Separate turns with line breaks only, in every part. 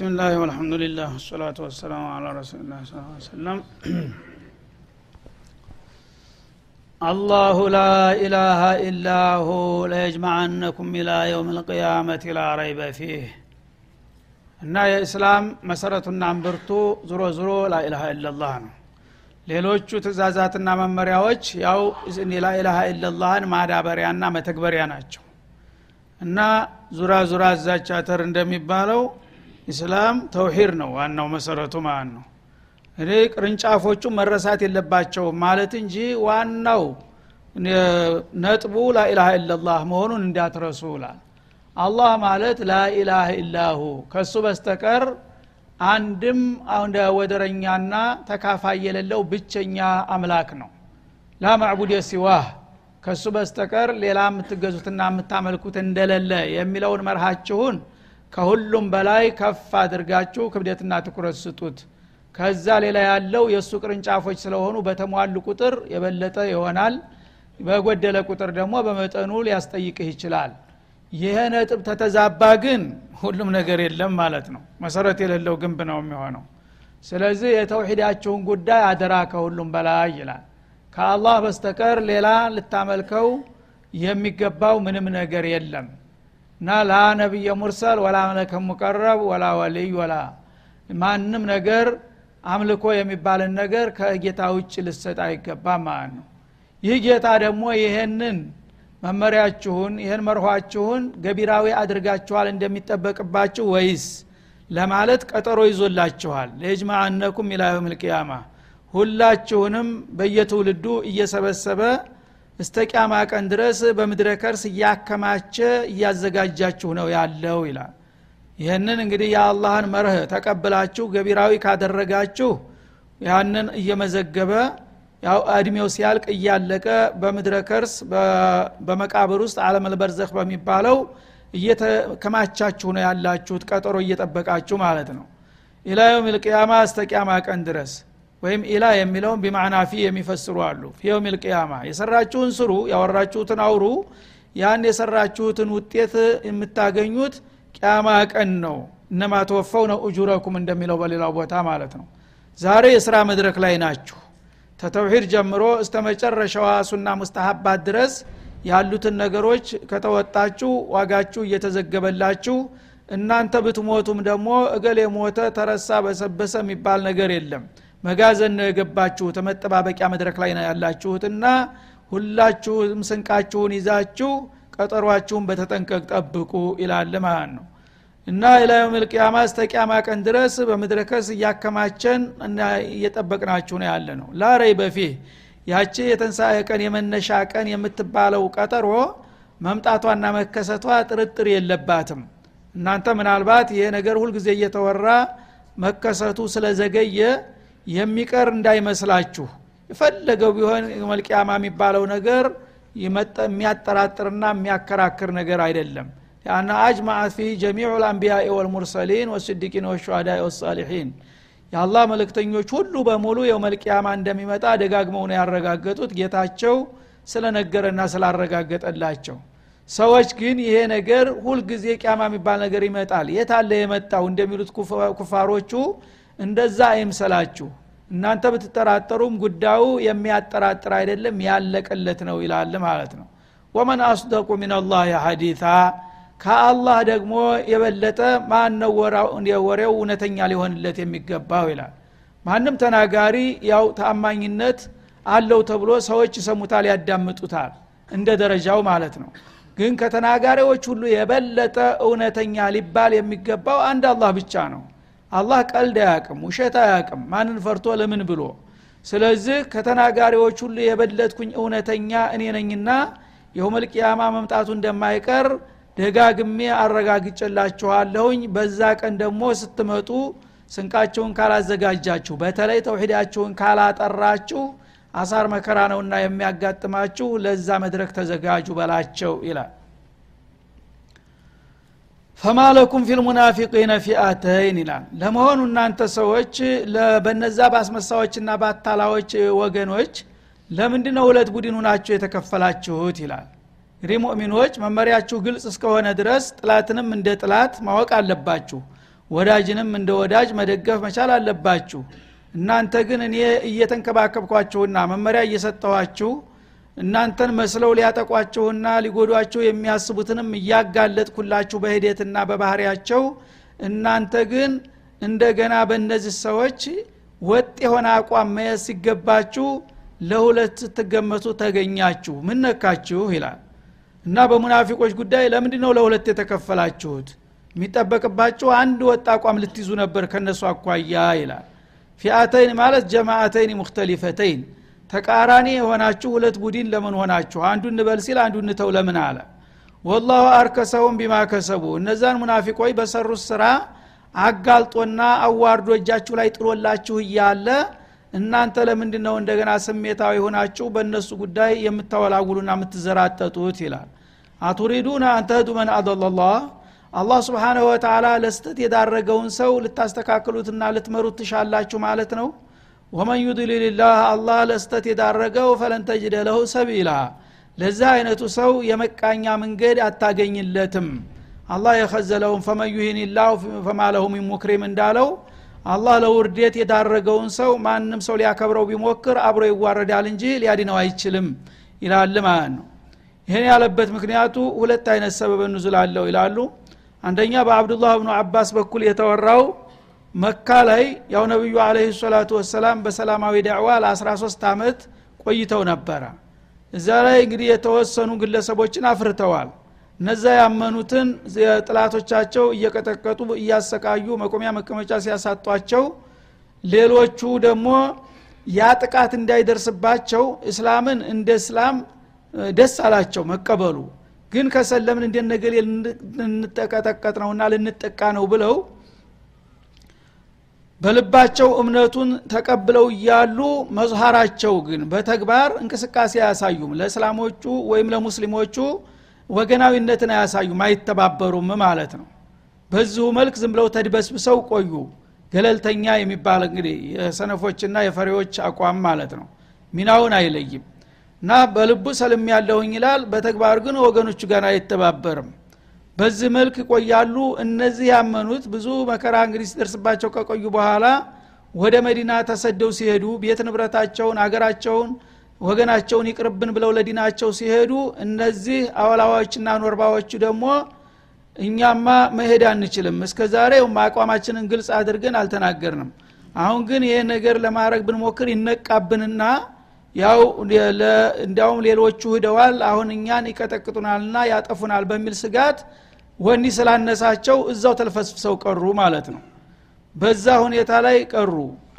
ብስሚላህ ወልሐምዱሊላህ ወሰላቱ ወሰላሙ አላ ረሱሊላህ ስ ሰለም አላሁ ላ ኢላሃ ኢላሁ ለየጅማዐነኩም ኢላ የውም ልቅያመት ላ ረይበ ፊህ እና የእስላም መሰረቱና እምብርቱ ዝሮ ዝሮ ላኢላሃ ኢለላህ ነው ሌሎቹ ትእዛዛትና መመሪያዎች ያው ላኢላሃ ኢለላህን ማዳበሪያና መተግበሪያ ናቸው እና ዙራ ዙራ እዛቻተር እንደሚባለው ኢስላም ተውሂድ ነው ዋናው መሰረቱ ማለት ነው። እኔ ቅርንጫፎቹ መረሳት የለባቸውም ማለት እንጂ ዋናው ነጥቡ ላኢላሃ ኢላላህ መሆኑን እንዳትረሱ ይላል። አላህ ማለት ላኢላህ ኢላሁ ከሱ በስተቀር አንድም ወደረኛና ተካፋይ የሌለው ብቸኛ አምላክ ነው። ላ ማዕቡድ ሲዋህ ከሱ በስተቀር ሌላ የምትገዙትና የምታመልኩት እንደሌለ የሚለውን መርሃችሁን ከሁሉም በላይ ከፍ አድርጋችሁ ክብደትና ትኩረት ስጡት። ከዛ ሌላ ያለው የእሱ ቅርንጫፎች ስለሆኑ በተሟሉ ቁጥር የበለጠ ይሆናል። በጎደለ ቁጥር ደግሞ በመጠኑ ሊያስጠይቅህ ይችላል። ይሄ ነጥብ ተተዛባ ግን ሁሉም ነገር የለም ማለት ነው። መሰረት የሌለው ግንብ ነው የሚሆነው። ስለዚህ የተውሂዳችሁን ጉዳይ አደራ ከሁሉም በላይ ይላል። ከአላህ በስተቀር ሌላ ልታመልከው የሚገባው ምንም ነገር የለም እና ላ ነቢየ ሙርሰል ወላ መለከ ሙቀረብ ወላ ወልይ ወላ። ማንም ነገር አምልኮ የሚባልን ነገር ከጌታ ውጭ ልሰጥ አይገባም ማለት ነው። ይህ ጌታ ደግሞ ይሄንን መመሪያችሁን ይህን መርኋችሁን ገቢራዊ አድርጋችኋል እንደሚጠበቅባችሁ ወይስ ለማለት ቀጠሮ ይዞላችኋል። ለየጅማአነኩም ኢላ የውም ልቅያማ። ሁላችሁንም በየትውልዱ እየሰበሰበ እስተ ቅያማ ቀን ድረስ በምድረ ከርስ እያከማቸ እያዘጋጃችሁ ነው ያለው ይላል። ይህንን እንግዲህ የአላህን መርህ ተቀብላችሁ ገቢራዊ ካደረጋችሁ ያንን እየመዘገበ ያው እድሜው ሲያልቅ እያለቀ በምድረ ከርስ በመቃብር ውስጥ አለመልበርዘኽ በሚባለው እየተከማቻችሁ ነው ያላችሁት ቀጠሮ እየጠበቃችሁ ማለት ነው። ኢላ የውም ልቅያማ እስተ ቅያማ ቀን ድረስ ወይም ኢላ የሚለውን ቢማዕና ፊ የሚፈስሩ አሉ። ፊ የውም ልቅያማ የሰራችሁን ስሩ ያወራችሁትን አውሩ። ያን የሰራችሁትን ውጤት የምታገኙት ቅያማ ቀን ነው። እነማ ተወፈው ነው እጁረኩም እንደሚለው በሌላው ቦታ ማለት ነው። ዛሬ የስራ መድረክ ላይ ናችሁ። ተተውሂድ ጀምሮ እስተ መጨረሻዋ ሱና ሙስተሀባት ድረስ ያሉትን ነገሮች ከተወጣችሁ ዋጋችሁ እየተዘገበላችሁ እናንተ ብትሞቱም ደግሞ እገሌ ሞተ ተረሳ በሰበሰ የሚባል ነገር የለም መጋዘን ነው የገባችሁት መጠባበቂያ መድረክ ላይ ነው ያላችሁትና ሁላችሁም ስንቃችሁን ይዛችሁ ቀጠሯችሁን በተጠንቀቅ ጠብቁ ይላል ማለት ነው። እና ኢላዮም ልቅያማ እስተ ቅያማ ቀን ድረስ በምድረከስ እያከማቸን እና እየጠበቅናችሁ ነው ያለ ነው። ላረይ በፊህ ያቺ የተንሳኤ ቀን የመነሻ ቀን የምትባለው ቀጠሮ መምጣቷና መከሰቷ ጥርጥር የለባትም። እናንተ ምናልባት ይሄ ነገር ሁልጊዜ እየተወራ መከሰቱ ስለዘገየ የሚቀር እንዳይመስላችሁ። የፈለገው ቢሆን መልቅያማ የሚባለው ነገር የሚያጠራጥርና የሚያከራክር ነገር አይደለም። ሊአና አጅማዐት ፊህ ጀሚዑ ልአንቢያኢ ወልሙርሰሊን ወስዲቂን ወሹሃዳኢ ወሳሊሒን። የአላህ መልእክተኞች ሁሉ በሙሉ የውመልቅያማ እንደሚመጣ ደጋግመው ነው ያረጋገጡት። ጌታቸው ስለነገረና ስላረጋገጠላቸው። ሰዎች ግን ይሄ ነገር ሁልጊዜ ቅያማ የሚባል ነገር ይመጣል። የታለ የመጣው እንደሚሉት ኩፋሮቹ እንደዛ አይምሰላችሁ። እናንተ ብትጠራጠሩም ጉዳዩ የሚያጠራጥር አይደለም ያለቀለት ነው ይላል ማለት ነው። ወመን አስደቁ ሚንላህ ሐዲታ ከአላህ ደግሞ የበለጠ ማን ነው ወሬው እውነተኛ ሊሆንለት የሚገባው ይላል። ማንም ተናጋሪ ያው ተአማኝነት አለው ተብሎ ሰዎች ይሰሙታል ያዳምጡታል እንደ ደረጃው ማለት ነው። ግን ከተናጋሪዎች ሁሉ የበለጠ እውነተኛ ሊባል የሚገባው አንድ አላህ ብቻ ነው አላህ ቀልድ አያቅም ውሸት አያቅም ማንን ፈርቶ ለምን ብሎ። ስለዚህ ከተናጋሪዎች ሁሉ የበለጥኩኝ እውነተኛ እኔ ነኝና የውመልቅያማ መምጣቱ እንደማይቀር ደጋግሜ አረጋግጨላችኋለሁኝ በዛ ቀን ደግሞ ስትመጡ ስንቃችሁን ካላዘጋጃችሁ በተለይ ተውሂዳችሁን ካላጠራችሁ አሳር መከራ ነውና የሚያጋጥማችሁ ለዛ መድረክ ተዘጋጁ በላቸው ይላል ፈማለኩም ፊልሙናፊቂነ ፊአተይን ይላል። ለመሆኑ እናንተ ሰዎች በነዛ በአስመሳዎችና በአታላዎች ወገኖች ለምንድ ነው ሁለት ቡድኑ ናቸው የተከፈላችሁት? ይላል። እንግዲህ ሙእሚኖች መመሪያችሁ ግልጽ እስከሆነ ድረስ ጥላትንም እንደ ጥላት ማወቅ አለባችሁ። ወዳጅንም እንደ ወዳጅ መደገፍ መቻል አለባችሁ። እናንተ ግን እኔ እየተንከባከብኳችሁና መመሪያ እየሰጠኋችሁ እናንተን መስለው ሊያጠቋችሁና ሊጎዷችሁ የሚያስቡትንም እያጋለጥኩላችሁ በሂደትና በባህሪያቸው። እናንተ ግን እንደገና በእነዚህ ሰዎች ወጥ የሆነ አቋም መያዝ ሲገባችሁ ለሁለት ስትገመቱ ተገኛችሁ። ምን ነካችሁ ይላል። እና በሙናፊቆች ጉዳይ ለምንድ ነው ለሁለት የተከፈላችሁት? የሚጠበቅባችሁ አንድ ወጥ አቋም ልትይዙ ነበር ከነሱ አኳያ ይላል። ፊአተይን ማለት ጀማአተይን ሙክተሊፈተይን ተቃራኒ የሆናችሁ ሁለት ቡድን ለምን ሆናችሁ? አንዱ እንበል ሲል አንዱ እንተው ለምን አለ? ወላሁ አርከሰውም ቢማ ከሰቡ። እነዛን ሙናፊቆች በሰሩት ስራ አጋልጦና አዋርዶ እጃችሁ ላይ ጥሎላችሁ እያለ እናንተ ለምንድ ነው እንደገና ስሜታዊ ሆናችሁ በእነሱ ጉዳይ የምታወላውሉና የምትዘራጠጡት? ይላል። አቱሪዱና አንተህዱ መን አደላላህ አላህ ስብሓንሁ ወተላ ለስተት የዳረገውን ሰው ልታስተካክሉትና ልትመሩት ትሻላችሁ ማለት ነው ወመን ዩድሊልላህ አላህ ለስተት የዳረገው ፈለን ተጅደ ለሁ ሰቢላ። ለዛ አይነቱ ሰው የመቃኛ መንገድ አታገኝለትም። አላህ የኸዘለውን ፈመን ዩሂንላሁ ፈማ ለሁ ሚን ሙክሪም እንዳለው አላህ ለውርዴት የዳረገውን ሰው ማንም ሰው ሊያከብረው ቢሞክር አብሮ ይዋረዳል እንጂ ሊያድነው አይችልም ይላል ማለት ነው። ይህን ያለበት ምክንያቱ ሁለት አይነት ንዙል አለው ይላሉ። አንደኛ በአብዱላህ ብኑ አባስ በኩል የተወራው መካ ላይ ያው ነቢዩ አለህ ሰላቱ ወሰላም በሰላማዊ ዳዕዋ ለ13 ዓመት ቆይተው ነበረ። እዛ ላይ እንግዲህ የተወሰኑ ግለሰቦችን አፍርተዋል። እነዛ ያመኑትን ጥላቶቻቸው እየቀጠቀጡ እያሰቃዩ መቆሚያ መቀመጫ ሲያሳጧቸው ሌሎቹ ደግሞ ያ ጥቃት እንዳይደርስባቸው እስላምን እንደ እስላም ደስ አላቸው መቀበሉ። ግን ከሰለምን እንደነገሌ ልንጠቀጠቀጥ ነውና ልንጠቃ ነው ብለው በልባቸው እምነቱን ተቀብለው እያሉ መዝሃራቸው ግን በተግባር እንቅስቃሴ አያሳዩም። ለእስላሞቹ ወይም ለሙስሊሞቹ ወገናዊነትን አያሳዩም አይተባበሩም ማለት ነው። በዚሁ መልክ ዝም ብለው ተድበስብሰው ቆዩ። ገለልተኛ የሚባል እንግዲህ የሰነፎችና የፈሪዎች አቋም ማለት ነው። ሚናውን አይለይም። እና በልቡ ሰልም ያለሁኝ ይላል በተግባር ግን ወገኖቹ ጋር አይተባበርም በዚህ መልክ ይቆያሉ። እነዚህ ያመኑት ብዙ መከራ እንግዲህ ሲደርስባቸው ከቆዩ በኋላ ወደ መዲና ተሰደው ሲሄዱ ቤት ንብረታቸውን አገራቸውን ወገናቸውን ይቅርብን ብለው ለዲናቸው ሲሄዱ እነዚህ አወላዋዎችና ኖርባዎቹ ደግሞ እኛማ መሄድ አንችልም እስከ ዛሬ አቋማችንን ግልጽ አድርገን አልተናገርንም። አሁን ግን ይህ ነገር ለማድረግ ብንሞክር ይነቃብንና ያው እንዲያውም ሌሎቹ ሂደዋል። አሁን እኛን ይቀጠቅጡናልና ያጠፉናል በሚል ስጋት ወኒ ስላነሳቸው እዛው ተልፈስፍሰው ቀሩ ማለት ነው። በዛ ሁኔታ ላይ ቀሩ።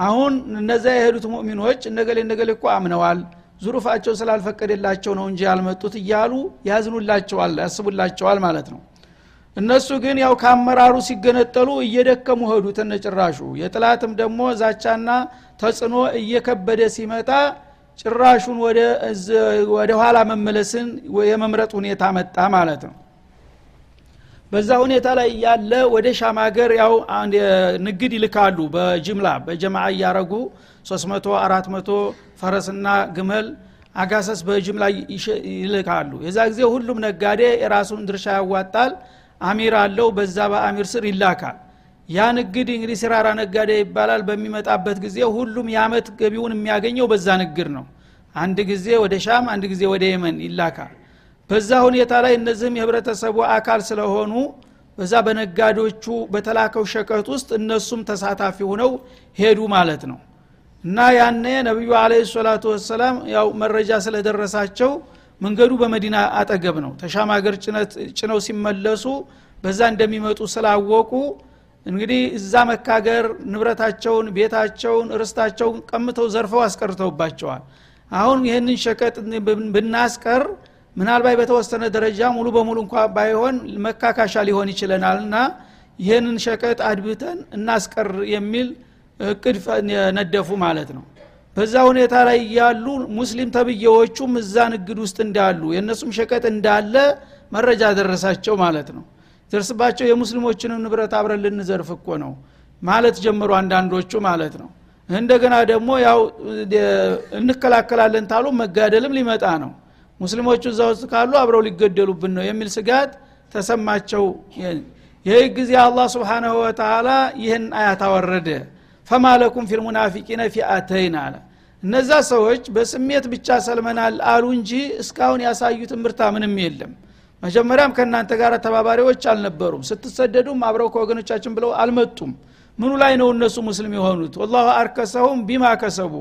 አሁን እነዚያ የሄዱት ሙእሚኖች እነገሌ እነገሌ እኮ አምነዋል ዙሩፋቸው ስላልፈቀደላቸው ነው እንጂ ያልመጡት እያሉ ያዝኑላቸዋል ያስቡላቸዋል ማለት ነው። እነሱ ግን ያው ከአመራሩ ሲገነጠሉ እየደከሙ ሄዱ ተነጭራሹ። የጥላትም ደግሞ ዛቻና ተጽዕኖ እየከበደ ሲመጣ ጭራሹን ወደ ኋላ መመለስን የመምረጥ ሁኔታ መጣ ማለት ነው በዛ ሁኔታ ላይ ያለ ወደ ሻም ሀገር ያው ንግድ ይልካሉ። በጅምላ በጀማ እያረጉ 300 400 ፈረስና ግመል አጋሰስ በጅምላ ይልካሉ። የዛ ጊዜ ሁሉም ነጋዴ የራሱን ድርሻ ያዋጣል። አሚር አለው። በዛ በአሚር ስር ይላካል። ያ ንግድ እንግዲህ ሲራራ ነጋዴ ይባላል። በሚመጣበት ጊዜ ሁሉም የአመት ገቢውን የሚያገኘው በዛ ንግድ ነው። አንድ ጊዜ ወደ ሻም አንድ ጊዜ ወደ የመን ይላካል በዛ ሁኔታ ላይ እነዚህም የህብረተሰቡ አካል ስለሆኑ በዛ በነጋዴዎቹ በተላከው ሸቀጥ ውስጥ እነሱም ተሳታፊ ሆነው ሄዱ ማለት ነው። እና ያነ ነቢዩ አለ ሰላቱ ወሰላም ያው መረጃ ስለደረሳቸው መንገዱ በመዲና አጠገብ ነው። ተሻም ሀገር ጭነው ሲመለሱ በዛ እንደሚመጡ ስላወቁ እንግዲህ እዛ መካገር ንብረታቸውን ቤታቸውን ርስታቸውን ቀምተው ዘርፈው አስቀርተውባቸዋል። አሁን ይህንን ሸቀጥ ብናስቀር ምናልባት በተወሰነ ደረጃ ሙሉ በሙሉ እንኳ ባይሆን መካካሻ ሊሆን ይችለናል እና ይህንን ሸቀጥ አድብተን እናስቀር የሚል እቅድ ነደፉ ማለት ነው። በዛ ሁኔታ ላይ ያሉ ሙስሊም ተብዬዎቹም እዛ ንግድ ውስጥ እንዳሉ የእነሱም ሸቀጥ እንዳለ መረጃ ደረሳቸው ማለት ነው። ደርስባቸው የሙስሊሞችንም ንብረት አብረን ልንዘርፍ እኮ ነው ማለት ጀመሩ አንዳንዶቹ ማለት ነው። እንደገና ደግሞ ያው እንከላከላለን ታሉ መጋደልም ሊመጣ ነው ሙስሊሞቹ እዛ ውስጥ ካሉ አብረው ሊገደሉብን ነው የሚል ስጋት ተሰማቸው። ይህ ጊዜ አላህ ስብሓናሁ ወተላ ይህን አያት አወረደ። ፈማ ለኩም ፊልሙናፊቂነ ፊአተይን አለ። እነዛ ሰዎች በስሜት ብቻ ሰልመናል አሉ እንጂ እስካሁን ያሳዩት ምርታ ምንም የለም። መጀመሪያም ከእናንተ ጋር ተባባሪዎች አልነበሩም። ስትሰደዱም አብረው ከወገኖቻችን ብለው አልመጡም። ምኑ ላይ ነው እነሱ ሙስሊም የሆኑት? ወላሁ አርከሰሁም ቢማ ከሰቡ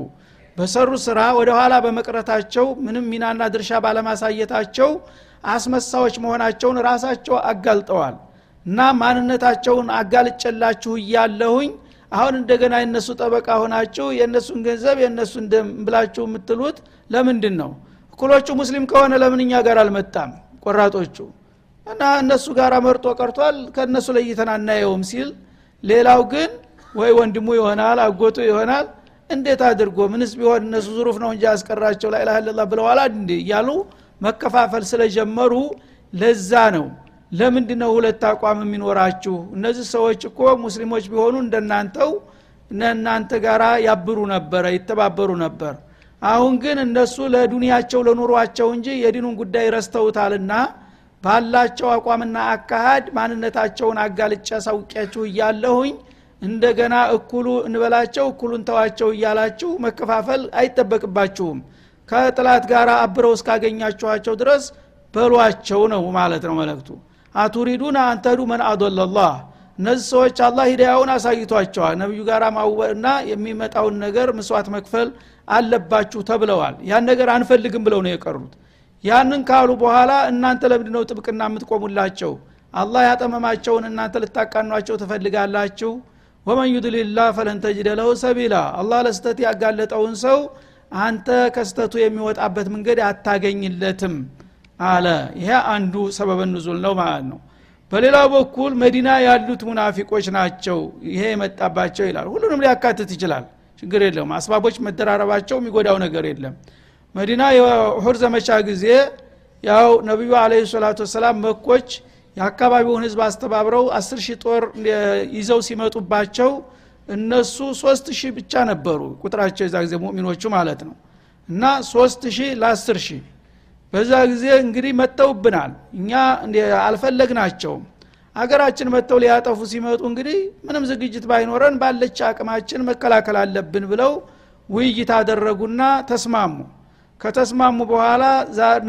በሰሩ ስራ ወደ ኋላ በመቅረታቸው ምንም ሚናና ድርሻ ባለማሳየታቸው አስመሳዎች መሆናቸውን ራሳቸው አጋልጠዋል። እና ማንነታቸውን አጋልጨላችሁ እያለሁኝ አሁን እንደገና የነሱ ጠበቃ ሆናችሁ የእነሱን ገንዘብ የእነሱን ደም ብላችሁ የምትሉት ለምንድን ነው እኩሎቹ ሙስሊም ከሆነ ለምን እኛ ጋር አልመጣም? ቆራጦቹ እና እነሱ ጋር መርጦ ቀርቷል። ከእነሱ ለይተን አናየውም ሲል ሌላው ግን ወይ ወንድሙ ይሆናል አጎቱ ይሆናል እንዴት አድርጎ? ምንስ ቢሆን እነሱ ዙሩፍ ነው እንጂ ያስቀራቸው ላኢላha ኢላላህ ብለዋል እያሉ መከፋፈል ስለጀመሩ ለዛ ነው። ለምንድ ነው ሁለት አቋም የሚኖራችሁ? እነዚህ ሰዎች እኮ ሙስሊሞች ቢሆኑ እንደናንተው እናንተ ጋር ያብሩ ነበረ ይተባበሩ ነበር። አሁን ግን እነሱ ለዱንያቸው ለኑሯቸው እንጂ የዲኑን ጉዳይ ረስተውታልና ባላቸው አቋምና አካሃድ ማንነታቸውን አጋልጫ ሳውቂያችሁ እያለሁኝ እንደገና እኩሉ እንበላቸው እኩሉን ተዋቸው እያላችሁ መከፋፈል አይጠበቅባችሁም። ከጥላት ጋር አብረው እስካገኛችኋቸው ድረስ በሏቸው ነው ማለት ነው መለክቱ አቱሪዱን አንተዱ መን አዶለላህ። እነዚህ ሰዎች አላህ ሂዳያውን አሳይቷቸዋል። ነቢዩ ጋር ማወና የሚመጣውን ነገር ምስዋት መክፈል አለባችሁ ተብለዋል። ያን ነገር አንፈልግም ብለው ነው የቀሩት። ያንን ካሉ በኋላ እናንተ ለምንድ ነው ጥብቅና የምትቆሙላቸው? አላህ ያጠመማቸውን እናንተ ልታቃኗቸው ትፈልጋላችሁ ወመን ዩድልላህ ፈለን ተጅደ ለሁ ሰቢላ። አላህ ለስተት ያጋለጠውን ሰው አንተ ከስተቱ የሚወጣበት መንገድ አታገኝለትም አለ። ይሄ አንዱ ሰበበ ንዙል ነው ማለት ነው። በሌላው በኩል መዲና ያሉት ሙናፊቆች ናቸው ይሄ የመጣባቸው ይላል። ሁሉንም ሊያካትት ይችላል። ችግር የለውም። አስባቦች መደራረባቸው የሚጎዳው ነገር የለም። መዲና የሁር ዘመቻ ጊዜ ያው ነቢዩ አለ ሰላቱ ወሰላም መኮች የአካባቢውን ህዝብ አስተባብረው አስር ሺህ ጦር ይዘው ሲመጡባቸው እነሱ ሶስት ሺህ ብቻ ነበሩ ቁጥራቸው የዛ ጊዜ ሙእሚኖቹ ማለት ነው። እና ሶስት ሺህ ለአስር ሺህ በዛ ጊዜ እንግዲህ መጥተውብናል። እኛ አልፈለግናቸውም። አገራችን መጥተው ሊያጠፉ ሲመጡ እንግዲህ ምንም ዝግጅት ባይኖረን ባለች አቅማችን መከላከል አለብን ብለው ውይይት አደረጉና ተስማሙ። ከተስማሙ በኋላ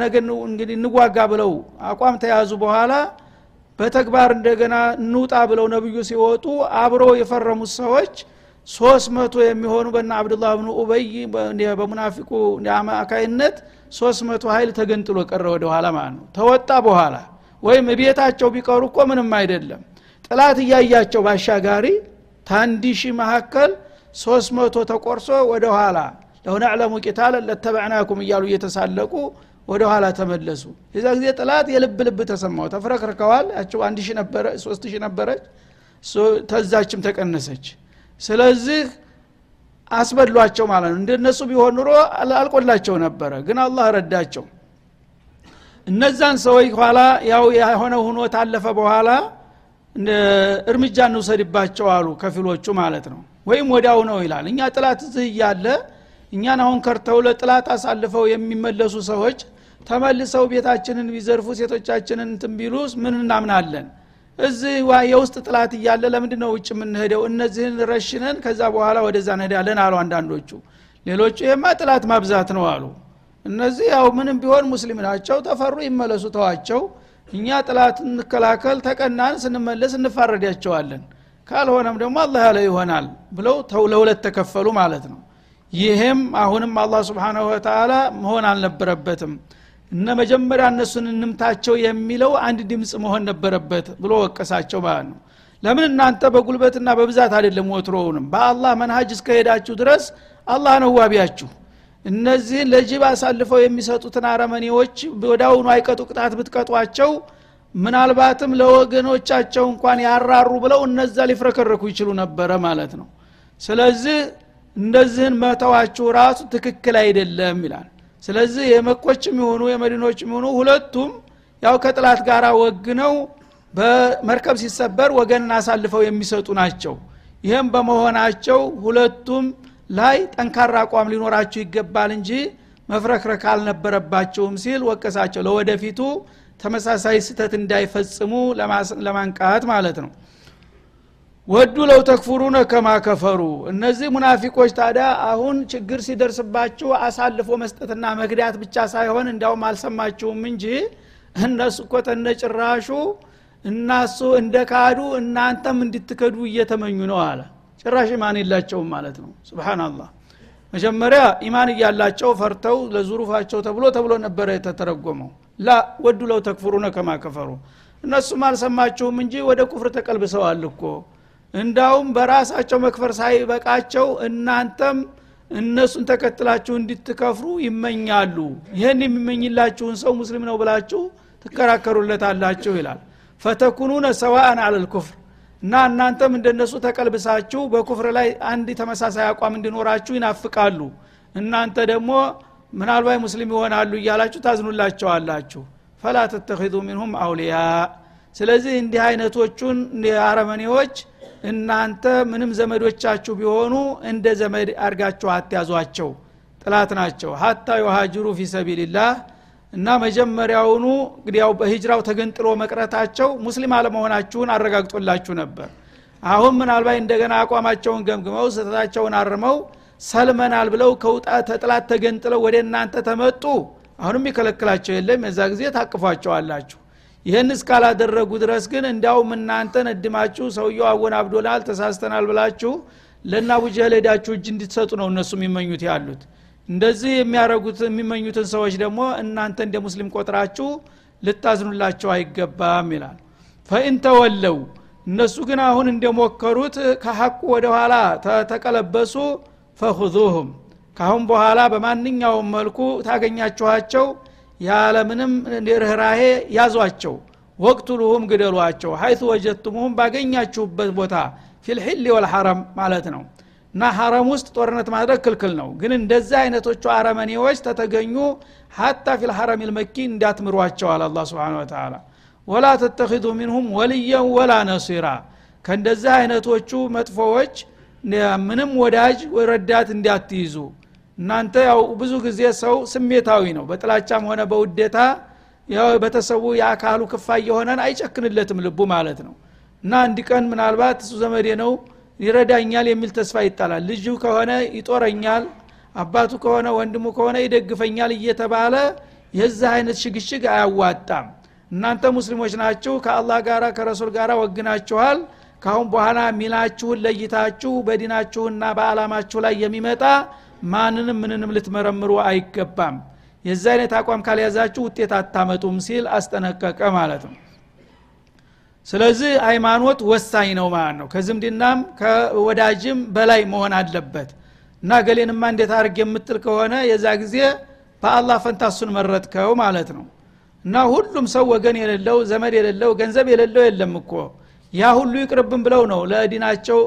ነገ እንግዲህ እንዋጋ ብለው አቋም ተያዙ በኋላ በተግባር እንደገና እንውጣ ብለው ነብዩ ሲወጡ አብሮ የፈረሙት ሰዎች ሶስት መቶ የሚሆኑ በና አብዱላህ ብኑ ኡበይ በሙናፊቁ አማካይነት ሶስት መቶ ኃይል ተገንጥሎ ቀረ ወደ ኋላ ማለት ነው። ተወጣ በኋላ። ወይም ቤታቸው ቢቀሩ እኮ ምንም አይደለም። ጥላት እያያቸው ባሻጋሪ ታንዲ ሺህ መካከል ሶስት መቶ ተቆርሶ ወደ ኋላ ለሁነዕለሙ ቂታል ለተበዕናኩም እያሉ እየተሳለቁ ወደ ኋላ ተመለሱ። የዛ ጊዜ ጥላት የልብ ልብ ተሰማው ተፍረክርከዋል። ያቸው አንድ ሺህ ነበረ ሶስት ሺህ ነበረች። ተዛችም ተቀነሰች። ስለዚህ አስበሏቸው ማለት ነው። እንደነሱ ቢሆን ኑሮ አልቆላቸው ነበረ ግን አላህ ረዳቸው። እነዛን ሰዎች ኋላ ያው የሆነ ሁኖ ታለፈ በኋላ እርምጃ እንውሰድባቸው አሉ ከፊሎቹ ማለት ነው። ወይም ወዳው ነው ይላል። እኛ ጥላት እዚህ እያለ እኛን አሁን ከርተው ለጥላት አሳልፈው የሚመለሱ ሰዎች ተመልሰው ቤታችንን ቢዘርፉ ሴቶቻችንን እንትን ቢሉ ምን እናምናለን? እዚህ የውስጥ ጥላት እያለ ለምንድ ነው ውጭ የምንሄደው? እነዚህን ረሽነን ከዛ በኋላ ወደዛ እንሄዳለን አሉ አንዳንዶቹ። ሌሎቹ ይህማ ጥላት ማብዛት ነው አሉ። እነዚህ ያው ምንም ቢሆን ሙስሊም ናቸው ተፈሩ ይመለሱ ተዋቸው። እኛ ጥላት እንከላከል ተቀናን ስንመለስ እንፋረዳቸዋለን። ካልሆነም ደግሞ አላህ ያለ ይሆናል ብለው ለሁለት ተከፈሉ ማለት ነው ይህም አሁንም አላህ ስብሓናሁ ወተላ መሆን አልነበረበትም። እነ መጀመሪያ እነሱን እንምታቸው የሚለው አንድ ድምፅ መሆን ነበረበት ብሎ ወቀሳቸው ማለት ነው። ለምን እናንተ በጉልበትና በብዛት አይደለም ወትሮውንም? በአላህ መንሃጅ እስከሄዳችሁ ድረስ አላህ ነው ዋቢያችሁ። እነዚህን ለጅብ አሳልፈው የሚሰጡትን አረመኔዎች ወዳውኑ አይቀጡ ቅጣት ብትቀጧቸው ምናልባትም ለወገኖቻቸው እንኳን ያራሩ ብለው እነዛ ሊፍረከረኩ ይችሉ ነበረ ማለት ነው። ስለዚህ እንደዚህን መተዋችሁ ራሱ ትክክል አይደለም ይላል። ስለዚህ የመኮችም የሆኑ የመዲኖችም የሆኑ ሁለቱም ያው ከጥላት ጋር ወግነው በመርከብ ሲሰበር ወገንን አሳልፈው የሚሰጡ ናቸው። ይህም በመሆናቸው ሁለቱም ላይ ጠንካራ አቋም ሊኖራችሁ ይገባል እንጂ መፍረክረክ አልነበረባቸውም ሲል ወቀሳቸው። ለወደፊቱ ተመሳሳይ ስተት እንዳይፈጽሙ ለማንቃት ማለት ነው ወዱ ለው ተክፍሩነ ከማ ከፈሩ። እነዚህ ሙናፊቆች ታዲያ አሁን ችግር ሲደርስባችሁ አሳልፎ መስጠትና መግዳት ብቻ ሳይሆን እንዲያውም አልሰማችሁም እንጂ እነሱ እኮ ተነጭራሹ እናሱ እንደ ካዱ እናንተም እንድትከዱ እየተመኙ ነው አለ። ጭራሽ ኢማን የላቸውም ማለት ነው። ስብናላህ መጀመሪያ ኢማን እያላቸው ፈርተው ለዙሩፋቸው ተብሎ ተብሎ ነበረ የተተረጎመው። ላ ወዱ ለው ተክፍሩነ ከማ እነሱም አልሰማችሁም እንጂ ወደ ኩፍር ተቀልብሰዋል እኮ እንዳውም በራሳቸው መክፈር ሳይበቃቸው እናንተም እነሱን ተከትላችሁ እንድትከፍሩ ይመኛሉ። ይህን የሚመኝላችሁን ሰው ሙስሊም ነው ብላችሁ ትከራከሩለታላችሁ ይላል። ፈተኩኑነ ሰዋአን አለል ኩፍር እና እናንተም እንደነሱ ተቀልብሳችሁ በኩፍር ላይ አንድ ተመሳሳይ አቋም እንዲኖራችሁ ይናፍቃሉ። እናንተ ደግሞ ምናልባት ሙስሊም ይሆናሉ እያላችሁ ታዝኑላቸዋላችሁ። ፈላ ተተኪዙ ሚንሁም አውሊያ። ስለዚህ እንዲህ አይነቶቹን አረመኔዎች እናንተ ምንም ዘመዶቻችሁ ቢሆኑ እንደ ዘመድ አድርጋችሁ አትያዟቸው። ጥላት ናቸው። ሀታ ዩሃጅሩ ፊ እና መጀመሪያውኑ እንግዲያው በሂጅራው ተገንጥሎ መቅረታቸው ሙስሊም አለመሆናችሁን አረጋግጦላችሁ ነበር። አሁን ምናልባት እንደገና አቋማቸውን ገምግመው ስህተታቸውን አርመው ሰልመናል ብለው ከውጣ ተጥላት ተገንጥለው ወደ እናንተ ተመጡ። አሁንም ይከለክላቸው የለም። የዛ ጊዜ ታቅፏቸዋላችሁ ይህን እስካላደረጉ ድረስ ግን እንዲያውም እናንተን እድማችሁ ሰውየው አወናብዶናል ተሳስተናል ብላችሁ ለና ቡጀህል ሄዳችሁ እጅ እንድትሰጡ ነው እነሱ የሚመኙት ያሉት። እንደዚህ የሚያረጉት የሚመኙትን ሰዎች ደግሞ እናንተ እንደ ሙስሊም ቆጥራችሁ ልታዝኑላቸው አይገባም ይላል። ፈኢን ተወለው እነሱ ግን አሁን እንደሞከሩት ከሐቁ ወደ ኋላ ተቀለበሱ ፈኹዙሁም። ካሁን በኋላ በማንኛውም መልኩ ታገኛችኋቸው ያለምንም ርኅራሄ ያዟቸው ወቅቱሉሁም ግደሏቸው ሀይቱ ወጀቱሙሁም ባገኛችሁበት ቦታ ፊልሕል ወልሐረም ማለት ነው። እና ሐረም ውስጥ ጦርነት ማድረግ ክልክል ነው። ግን እንደዚህ አይነቶቹ አረመኔዎች ተተገኙ ሀታ ፊልሐረም ልመኪ እንዳትምሯቸዋል አላ ስብን ወተላ ወላ ተተኪዙ ሚንሁም ወልየን ወላ ነሲራ። ከእንደዚህ አይነቶቹ መጥፎዎች ምንም ወዳጅ ረዳት እንዳትይዙ እናንተ ያው ብዙ ጊዜ ሰው ስሜታዊ ነው። በጥላቻም ሆነ በውዴታ በተሰቡ የአካሉ ክፋይ የሆነን አይጨክንለትም ልቡ ማለት ነው። እና አንድ ቀን ምናልባት እሱ ዘመዴ ነው ይረዳኛል የሚል ተስፋ ይጣላል። ልጁ ከሆነ ይጦረኛል አባቱ ከሆነ ወንድሙ ከሆነ ይደግፈኛል እየተባለ የዚህ አይነት ሽግሽግ አያዋጣም። እናንተ ሙስሊሞች ናችሁ ከአላህ ጋር ከረሱል ጋር ወግናችኋል። ካሁን በኋላ ሚናችሁን ለይታችሁ በዲናችሁና በአላማችሁ ላይ የሚመጣ ማንንም ምንንም ልትመረምሩ አይገባም። የዚ አይነት አቋም ካልያዛችሁ ውጤት አታመጡም ሲል አስጠነቀቀ ማለት ነው። ስለዚህ ሃይማኖት ወሳኝ ነው ማለት ነው። ከዝምድናም ከወዳጅም በላይ መሆን አለበት። እና ገሌንማ እንዴት አርግ የምትል ከሆነ የዛ ጊዜ በአላህ ፈንታ እሱን መረጥከው ማለት ነው። እና ሁሉም ሰው ወገን የሌለው ዘመድ የሌለው ገንዘብ የሌለው የለም እኮ። ያ ሁሉ ይቅርብን ብለው ነው ለዲናቸው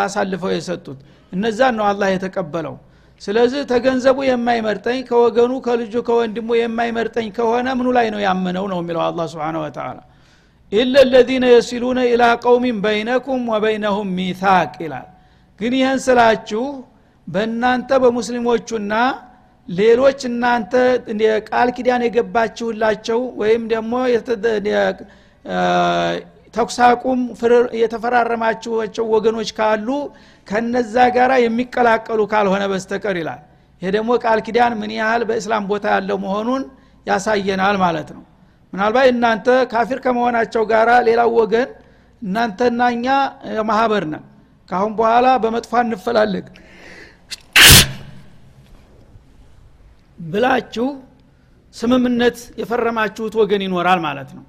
አሳልፈው የሰጡት። እነዛን ነው አላህ የተቀበለው ስለዚህ ተገንዘቡ የማይመርጠኝ ከወገኑ ከልጁ ከወንድሙ የማይመርጠኝ ከሆነ ምኑ ላይ ነው ያመነው ነው የሚለው አላ ስብን ወተላ ኢለ ለዚነ የሲሉነ ኢላ ቀውሚን በይነኩም ወበይነሁም ሚታቅ ይላል። ግን ይህን ስላችሁ በእናንተ በሙስሊሞቹና ሌሎች እናንተ ቃል ኪዳን የገባችሁላቸው ወይም ደግሞ ተኩሳቁም የተፈራረማችኋቸው ወገኖች ካሉ ከነዛ ጋር የሚቀላቀሉ ካልሆነ በስተቀር ይላል። ይሄ ደግሞ ቃል ኪዳን ምን ያህል በእስላም ቦታ ያለው መሆኑን ያሳየናል ማለት ነው። ምናልባት እናንተ ካፊር ከመሆናቸው ጋር ሌላው ወገን እናንተና እኛ ማህበር ነን። ካሁን በኋላ በመጥፎ እንፈላለግ ብላችሁ ስምምነት የፈረማችሁት ወገን ይኖራል ማለት ነው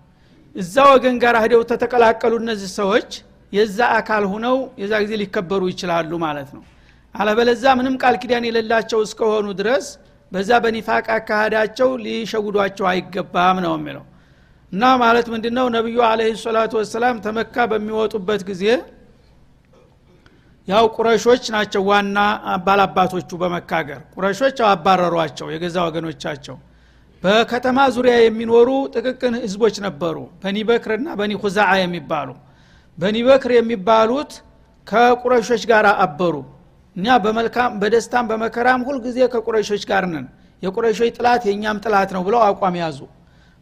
እዛ ወገን ጋር ሂደው ተተቀላቀሉ እነዚህ ሰዎች። የዛ አካል ሁነው የዛ ጊዜ ሊከበሩ ይችላሉ ማለት ነው። አለበለዛ ምንም ቃል ኪዳን የሌላቸው እስከሆኑ ድረስ በዛ በኒፋቅ አካሃዳቸው ሊሸጉዷቸው አይገባም ነው የሚለው። እና ማለት ምንድነው? ነቢዩ አለህ ሰላቱ ወሰላም ተመካ በሚወጡበት ጊዜ ያው ቁረሾች ናቸው ዋና ባላባቶቹ በመካገር። ቁረሾች አባረሯቸው የገዛ ወገኖቻቸው በከተማ ዙሪያ የሚኖሩ ጥቅቅን ህዝቦች ነበሩ። በኒ በክርና በኒ ኩዛዓ የሚባሉ። በኒ በክር የሚባሉት ከቁረሾች ጋር አበሩ። እኛ በመልካም በደስታም በመከራም ሁልጊዜ ከቁረሾች ጋር ነን። የቁረሾች ጥላት የእኛም ጥላት ነው ብለው አቋም ያዙ።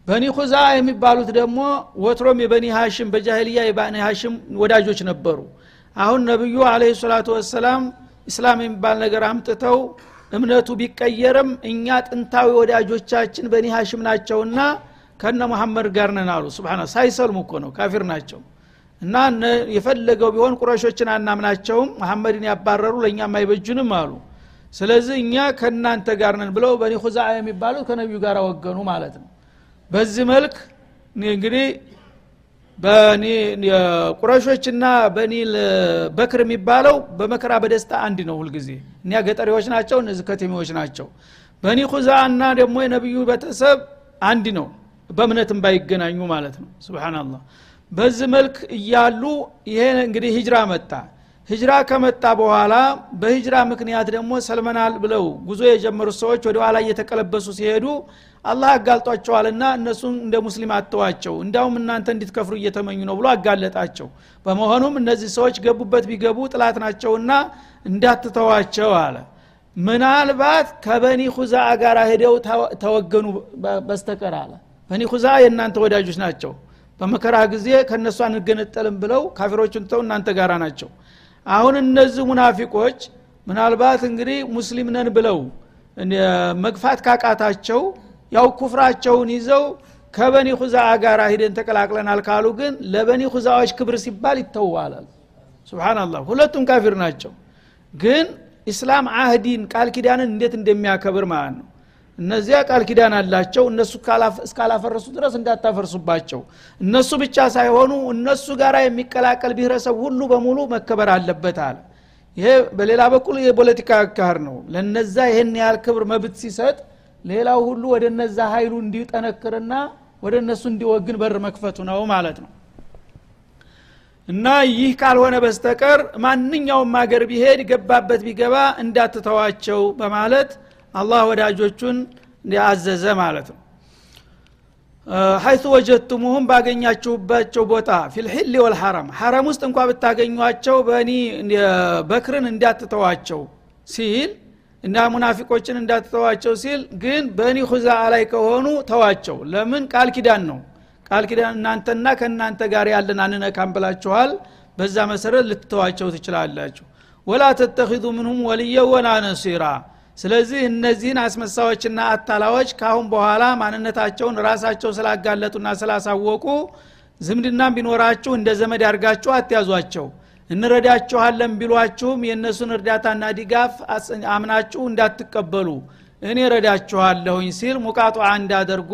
በኒ ሁዛ የሚባሉት ደግሞ ወትሮም የበኒ ሀሽም በጃህልያ የበኒ ሀሽም ወዳጆች ነበሩ። አሁን ነቢዩ አለህ ሰላቱ ወሰላም እስላም የሚባል ነገር አምጥተው እምነቱ ቢቀየርም እኛ ጥንታዊ ወዳጆቻችን በኒ ሀሽም ናቸውና ከነ መሐመድ ጋር ነን አሉ። ስብና ሳይሰልሙ እኮ ነው ካፊር ናቸው። እና የፈለገው ቢሆን ቁረሾችን አናምናቸውም መሐመድን ያባረሩ ለእኛም አይበጁንም አሉ። ስለዚህ እኛ ከእናንተ ጋር ነን ብለው በኒ ሁዛ የሚባሉት ከነቢዩ ጋር ወገኑ ማለት ነው። በዚህ መልክ እንግዲህ ቁረሾችና በኒ በክር የሚባለው በመከራ በደስታ አንድ ነው ሁልጊዜ። እኒያ ገጠሪዎች ናቸው እነዚህ ከተሜዎች ናቸው። በኒ ሁዛ እና ደግሞ የነቢዩ ቤተሰብ አንድ ነው በእምነትም ባይገናኙ ማለት ነው። ስብናላህ በዚህ መልክ እያሉ ይሄ እንግዲህ ሂጅራ መጣ ሂጅራ ከመጣ በኋላ በሂጅራ ምክንያት ደግሞ ሰልመናል ብለው ጉዞ የጀመሩት ሰዎች ወደ ኋላ እየተቀለበሱ ሲሄዱ አላህ አጋልጧቸዋልና እነሱን እንደ ሙስሊም አተዋቸው እንዲያውም እናንተ እንዲትከፍሩ እየተመኙ ነው ብሎ አጋለጣቸው። በመሆኑም እነዚህ ሰዎች ገቡበት ቢገቡ ጥላት ናቸውና እንዳትተዋቸው አለ። ምናልባት ከበኒ ሁዛ ጋር ሄደው ተወገኑ በስተቀር አለ። በኒ ሁዛ የእናንተ ወዳጆች ናቸው። በመከራ ጊዜ ከእነሱ አንገነጠልም ብለው ካፊሮችን ተው እናንተ ጋራ ናቸው አሁን እነዚህ ሙናፊቆች ምናልባት እንግዲህ ሙስሊም ነን ብለው መግፋት ካቃታቸው ያው ኩፍራቸውን ይዘው ከበኒ ሁዛ ጋር ሂደን ተቀላቅለናል ካሉ ግን ለበኒ ሁዛዎች ክብር ሲባል ይተዋላል። ስብናላህ ሁለቱም ካፊር ናቸው። ግን ኢስላም አህዲን ቃል ኪዳንን እንዴት እንደሚያከብር ማለት ነው እነዚያ ቃል ኪዳን አላቸው። እነሱ እስካላፈረሱ ድረስ እንዳታፈርሱባቸው። እነሱ ብቻ ሳይሆኑ እነሱ ጋር የሚቀላቀል ብሔረሰብ ሁሉ በሙሉ መከበር አለበት አለ። ይሄ በሌላ በኩል የፖለቲካ አካር ነው። ለነዛ ይህን ያህል ክብር መብት ሲሰጥ ሌላው ሁሉ ወደ እነዛ ሀይሉ እንዲጠነክርና ወደ እነሱ እንዲወግን በር መክፈቱ ነው ማለት ነው። እና ይህ ካልሆነ በስተቀር ማንኛውም ሀገር ቢሄድ ገባበት ቢገባ እንዳትተዋቸው በማለት አላህ ወዳጆቹን አዘዘ ማለት ነው። ሀይቱ ወጀቱሙሁም ባገኛችሁባቸው ቦታ ፊልሕል ወልሐረም ሐረም ውስጥ እንኳ ብታገኟቸው በኒ በክርን እንዳትተዋቸው ሲል እና ሙናፊቆችን እንዳትተዋቸው ሲል ግን በኒ ሁዛ ላይ ከሆኑ ተዋቸው። ለምን? ቃል ኪዳን ነው። ቃል ኪዳን እናንተና ከእናንተ ጋር ያለን አንነካም ብላችኋል። በዛ መሰረት ልትተዋቸው ትችላላችሁ። ወላ ተተኪዙ ምንሁም ወልየ ነሲራ ስለዚህ እነዚህን አስመሳዎችና አታላዎች ካሁን በኋላ ማንነታቸውን ራሳቸው ስላጋለጡና ስላሳወቁ ዝምድናም ቢኖራችሁ እንደ ዘመድ ያርጋችሁ አትያዟቸው። እንረዳችኋለን ቢሏችሁም የእነሱን እርዳታና ድጋፍ አምናችሁ እንዳትቀበሉ። እኔ ረዳችኋለሁኝ ሲል ሙቃጧ እንዳደርጉ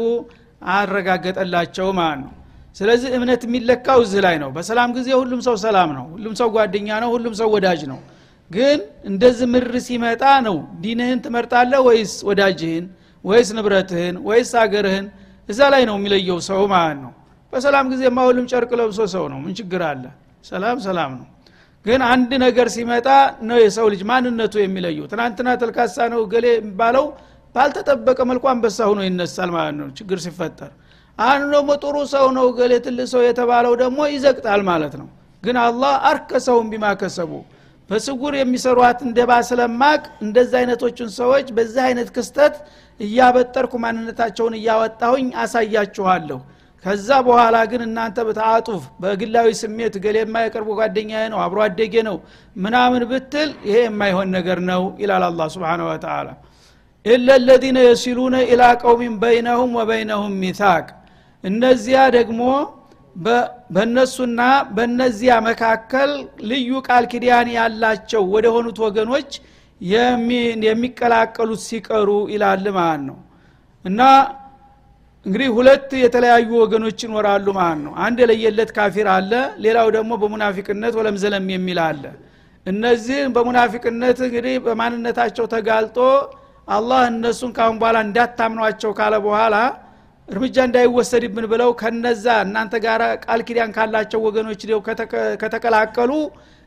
አረጋገጠላቸው ማለት ነው። ስለዚህ እምነት የሚለካው እዚህ ላይ ነው። በሰላም ጊዜ ሁሉም ሰው ሰላም ነው። ሁሉም ሰው ጓደኛ ነው። ሁሉም ሰው ወዳጅ ነው ግን እንደዚህ ምር ሲመጣ ነው ዲንህን ትመርጣለህ ወይስ ወዳጅህን? ወይስ ንብረትህን? ወይስ አገርህን? እዛ ላይ ነው የሚለየው ሰው ማለት ነው። በሰላም ጊዜማ ሁሉም ጨርቅ ለብሶ ሰው ነው። ምን ችግር አለ? ሰላም ሰላም ነው። ግን አንድ ነገር ሲመጣ ነው የሰው ልጅ ማንነቱ የሚለየው። ትናንትና ተልካሳ ነው ገሌ የሚባለው ባልተጠበቀ መልኩ አንበሳ ሆኖ ይነሳል ማለት ነው። ችግር ሲፈጠር አንዱ ደግሞ ጥሩ ሰው ነው ገሌ ትልቅ ሰው የተባለው ደግሞ ይዘቅጣል ማለት ነው። ግን አላህ አርከሰውን ቢማከሰቡ በስጉር የሚሰሯት እንደባ ስለማቅ እንደዚህ አይነቶቹን ሰዎች በዚህ አይነት ክስተት እያበጠርኩ ማንነታቸውን እያወጣሁኝ አሳያችኋለሁ። ከዛ በኋላ ግን እናንተ በተአጡፍ በግላዊ ስሜት ገሌማ የቅርቡ ጓደኛ ነው አብሮ አደጌ ነው ምናምን ብትል ይሄ የማይሆን ነገር ነው ይላል አላ ስብን ወተላ ኢለ ለዚነ የሲሉነ ኢላ ቀውሚን በይነሁም ወበይነሁም ሚታቅ እነዚያ ደግሞ በእነሱና በእነዚያ መካከል ልዩ ቃል ኪዳን ያላቸው ወደ ሆኑት ወገኖች የሚቀላቀሉት ሲቀሩ ይላል ማለት ነው። እና እንግዲህ ሁለት የተለያዩ ወገኖች ይኖራሉ ማለት ነው። አንድ የለየለት ካፊር አለ ሌላው ደግሞ በሙናፊቅነት ወለም ዘለም የሚል አለ። እነዚህ በሙናፊቅነት እንግዲህ በማንነታቸው ተጋልጦ አላህ እነሱን ካሁን በኋላ እንዳታምኗቸው ካለ በኋላ እርምጃ እንዳይወሰድብን ብለው ከነዛ እናንተ ጋር ቃል ኪዳን ካላቸው ወገኖች ው ከተቀላቀሉ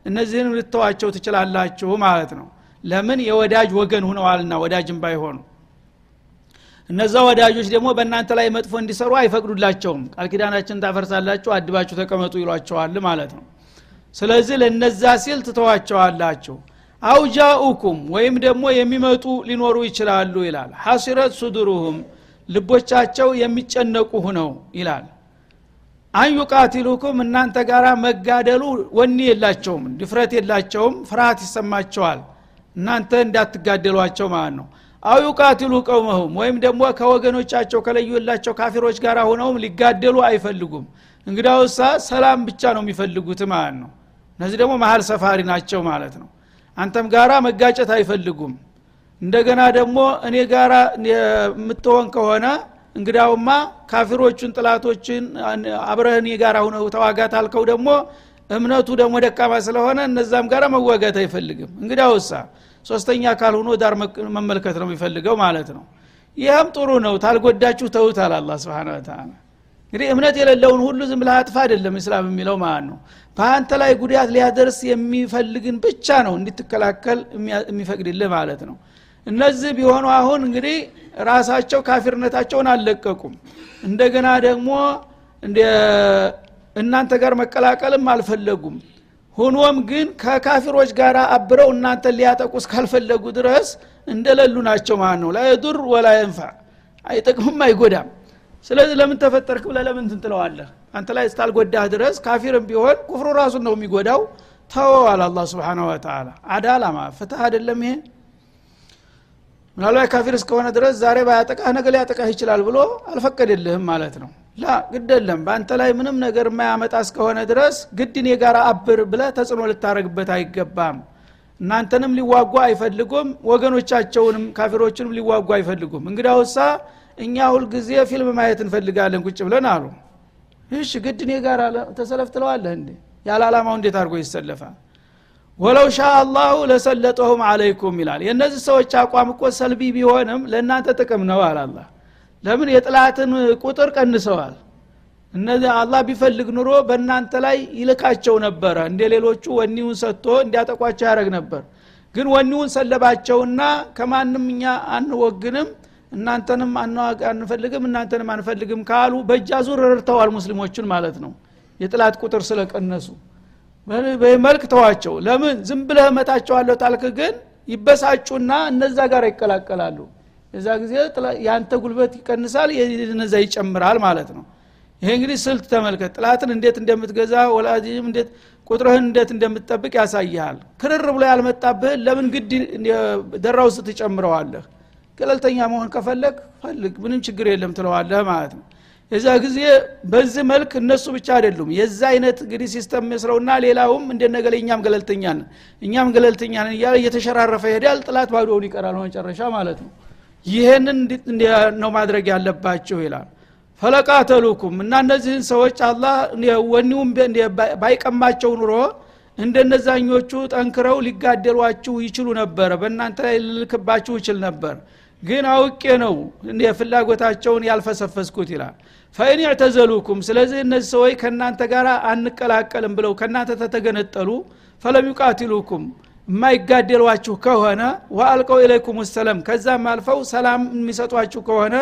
እነዚህንም ልተዋቸው ትችላላችሁ ማለት ነው። ለምን? የወዳጅ ወገን ሁነዋልና ወዳጅም ባይሆኑ። እነዛ ወዳጆች ደግሞ በእናንተ ላይ መጥፎ እንዲሰሩ አይፈቅዱላቸውም። ቃል ኪዳናችን ታፈርሳላችሁ አድባችሁ ተቀመጡ ይሏቸዋል ማለት ነው። ስለዚህ ለነዛ ሲል ትተዋቸዋላችሁ። አውጃኡኩም ወይም ደግሞ የሚመጡ ሊኖሩ ይችላሉ ይላል። ሐሲረት ሱዱሩሁም ልቦቻቸው የሚጨነቁ ሁነው ይላል። አንዩቃቲሉኩም እናንተ ጋር መጋደሉ ወኒ የላቸውም ድፍረት የላቸውም ፍርሃት ይሰማቸዋል። እናንተ እንዳትጋደሏቸው ማለት ነው። አው ዩቃቲሉ ቀውመሁም ወይም ደግሞ ከወገኖቻቸው ከለዩላቸው ካፊሮች ጋር ሆነውም ሊጋደሉ አይፈልጉም። እንግዳውሳ ሰላም ብቻ ነው የሚፈልጉት ማለት ነው። እነዚህ ደግሞ መሀል ሰፋሪ ናቸው ማለት ነው። አንተም ጋራ መጋጨት አይፈልጉም እንደገና ደግሞ እኔ ጋራ የምትሆን ከሆነ እንግዳውማ ካፊሮቹን ጥላቶችን አብረህ እኔ ጋር ሁነው ተዋጋት አልከው ደግሞ እምነቱ ደግሞ ደካማ ስለሆነ እነዛም ጋር መዋጋት አይፈልግም። እንግዳውሳ ሶስተኛ አካል ሆኖ ዳር መመልከት ነው የሚፈልገው ማለት ነው። ይህም ጥሩ ነው። ታልጎዳችሁ ተውታል አላ ስብን ተላ እንግዲህ እምነት የሌለውን ሁሉ ዝም ብለህ አጥፋ አይደለም እስላም የሚለው ማለት ነው። በአንተ ላይ ጉዳት ሊያደርስ የሚፈልግን ብቻ ነው እንድትከላከል የሚፈቅድልህ ማለት ነው እነዚህ ቢሆኑ አሁን እንግዲህ ራሳቸው ካፊርነታቸውን አልለቀቁም። እንደገና ደግሞ እናንተ ጋር መቀላቀልም አልፈለጉም። ሆኖም ግን ከካፊሮች ጋር አብረው እናንተን ሊያጠቁ እስካልፈለጉ ድረስ እንደሌሉ ናቸው ማለት ነው። ላየዱር ወላ የንፋ። አይጠቅምም አይጎዳም። ስለዚህ ለምን ተፈጠርክ ብለ ለምን ትንትለዋለህ አንተ ላይ እስታልጎዳህ ድረስ ካፊርም ቢሆን ኩፍሩ ራሱን ነው የሚጎዳው። ተወዋል አላ ስብን ወተላ አዳላማ ፍትህ አይደለም ይሄ ምናልባት ካፊር እስከሆነ ድረስ ዛሬ ባያጠቃህ ነገ ሊያጠቃህ ይችላል ብሎ አልፈቀደልህም ማለት ነው። ላ ግድ በአንተ ላይ ምንም ነገር የማያመጣ እስከሆነ ድረስ ግድ እኔ ጋር አብር ብለ ተጽዕኖ ልታደረግበት አይገባም። እናንተንም ሊዋጉ አይፈልጉም ወገኖቻቸውንም ካፊሮችንም ሊዋጉ አይፈልጉም። እንግዳውሳ እኛ ሁልጊዜ ፊልም ማየት እንፈልጋለን ቁጭ ብለን አሉ። እሺ ግድ እኔ ጋር ተሰለፍ ትለዋለህ እንዴ? ያለ አላማው እንዴት አድርጎ ይሰለፋል ወለው ሻ አላሁ ለሰለጠሁም አለይኩም ይላል። የእነዚህ ሰዎች አቋም እኮ ሰልቢ ቢሆንም ለእናንተ ጥቅም ነው አላላ ለምን የጥላትን ቁጥር ቀንሰዋል? እነዚህ አላህ ቢፈልግ ኑሮ በእናንተ ላይ ይልካቸው ነበረ። እንደ ሌሎቹ ወኒውን ሰጥቶ እንዲያጠቋቸው ያደረግ ነበር። ግን ወኒውን ሰለባቸውና ከማንም እኛ አንወግንም እናንተንም አንፈልግም እናንተንም አንፈልግም ካሉ በእጃ ዙር ረድተዋል ሙስሊሞችን ማለት ነው። የጥላት ቁጥር ስለቀነሱ በመልክ ተዋቸው። ለምን? ዝም ብለህ መታቸዋለሁ ታልክ ግን ይበሳጩና እነዛ ጋር ይቀላቀላሉ። የዛ ጊዜ የአንተ ጉልበት ይቀንሳል እነዛ ይጨምራል ማለት ነው። ይሄ እንግዲህ ስልት ተመልከት። ጥላትን እንዴት እንደምትገዛ ወላጅም እንዴት ቁጥርህን እንዴት እንደምትጠብቅ ያሳይሃል። ክርር ብሎ ያልመጣብህን ለምን ግድ ደራ ውስጥ ትጨምረዋለህ ገለልተኛ መሆን ከፈለግ ፈልግ ምንም ችግር የለም ትለዋለህ ማለት ነው የዛ ጊዜ በዚህ መልክ እነሱ ብቻ አይደሉም። የዛ አይነት እንግዲህ system መስርተውና ሌላውም እንደነ እገሌ እኛም ገለልተኛ እኛም ገለልተኛ እያለ እየተሸራረፈ ይሄዳል። ጠላት ባዶውን ይቀራል መጨረሻ ማለት ነው። ይህንን ነው ማድረግ ያለባቸው ይላል። ፈለቃተሉኩም እና እነዚህን ሰዎች አላህ ወኒውም ባይቀማቸው ኑሮ እንደነዛኞቹ ጠንክረው ሊጋደሏችሁ ይችሉ ነበረ በእናንተ ላይ ልልክባችሁ ይችል ነበር ግን አውቄ ነው ፍላጎታቸውን ያልፈሰፈስኩት ይላል። ፈኢን ያዕተዘሉኩም ስለዚህ እነዚህ ሰዎች ከእናንተ ጋር አንቀላቀልም ብለው ከእናንተ ተተገነጠሉ ፈለም የማይጋደሏችሁ ከሆነ ወአልቀው ኢለይኩም ሰለም ከዛም አልፈው ሰላም የሚሰጧችሁ ከሆነ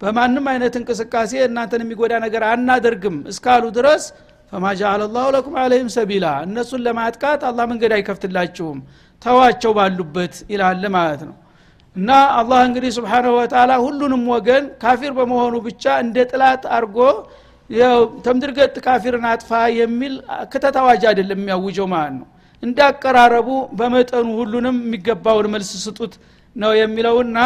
በማንም አይነት እንቅስቃሴ እናንተን የሚጎዳ ነገር አናደርግም እስካሉ ድረስ ፈማ ጃአለ ላሁ ለኩም አለህም ሰቢላ እነሱን ለማጥቃት አላህ መንገድ አይከፍትላችሁም ተዋቸው ባሉበት ይላል ማለት ነው እና አላህ እንግዲህ ስብሓናሁ ወተላ ሁሉንም ወገን ካፊር በመሆኑ ብቻ እንደ ጥላት አርጎ ተምድርገጥ ካፊርን አጥፋ የሚል ክተት አዋጅ አይደለም የሚያውጀው ማለት ነው። እንዳቀራረቡ በመጠኑ ሁሉንም የሚገባውን መልስ ስጡት ነው የሚለውና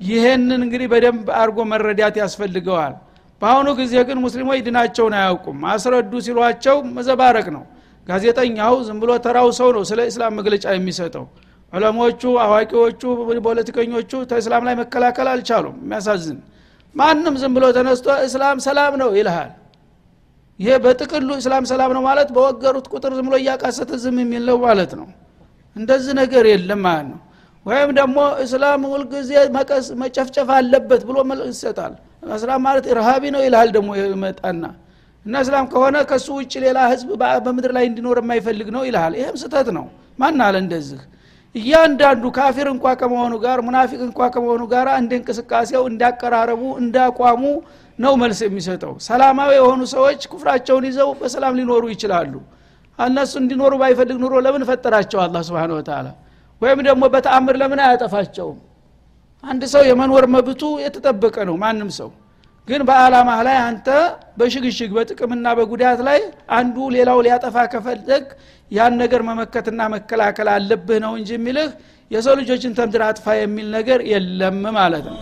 ይሄንን እንግዲህ በደንብ አርጎ መረዳት ያስፈልገዋል። በአሁኑ ጊዜ ግን ሙስሊሞች ድናቸውን አያውቁም። አስረዱ ሲሏቸው መዘባረቅ ነው። ጋዜጠኛው ዝም ብሎ ተራው ሰው ነው ስለ እስላም መግለጫ የሚሰጠው ዑለሞቹ አዋቂዎቹ ፖለቲከኞቹ ተእስላም ላይ መከላከል አልቻሉም። የሚያሳዝን ማንም ዝም ብሎ ተነስቶ እስላም ሰላም ነው ይልሃል። ይሄ በጥቅሉ እስላም ሰላም ነው ማለት በወገሩት ቁጥር ዝም ብሎ እያቃሰተ ዝም የሚል ነው ማለት ነው። እንደዚህ ነገር የለም ማለት ነው። ወይም ደግሞ እስላም ሁልጊዜ መጨፍጨፍ አለበት ብሎ ይሰጣል። እስላም ማለት ኢርሃቢ ነው ይልሃል ደግሞ ይመጣና እና እስላም ከሆነ ከሱ ውጭ ሌላ ህዝብ በምድር ላይ እንዲኖር የማይፈልግ ነው ይልሃል። ይህም ስተት ነው። ማን አለ እንደዚህ እያንዳንዱ ካፊር እንኳ ከመሆኑ ጋር ሙናፊቅ እንኳ ከመሆኑ ጋር እንደ እንቅስቃሴው እንዳቀራረቡ እንዳቋሙ ነው መልስ የሚሰጠው። ሰላማዊ የሆኑ ሰዎች ኩፍራቸውን ይዘው በሰላም ሊኖሩ ይችላሉ። እነሱ እንዲኖሩ ባይፈልግ ኑሮ ለምን ፈጠራቸው አላ ስብን ወተላ ወይም ደግሞ በተአምር ለምን አያጠፋቸውም? አንድ ሰው የመኖር መብቱ የተጠበቀ ነው። ማንም ሰው ግን በአላማህ ላይ አንተ በሽግሽግ በጥቅምና በጉዳት ላይ አንዱ ሌላው ሊያጠፋ ከፈለግ ያን ነገር መመከትና መከላከል አለብህ ነው እንጂ የሚልህ የሰው ልጆችን ተምድር አጥፋ የሚል ነገር የለም ማለት ነው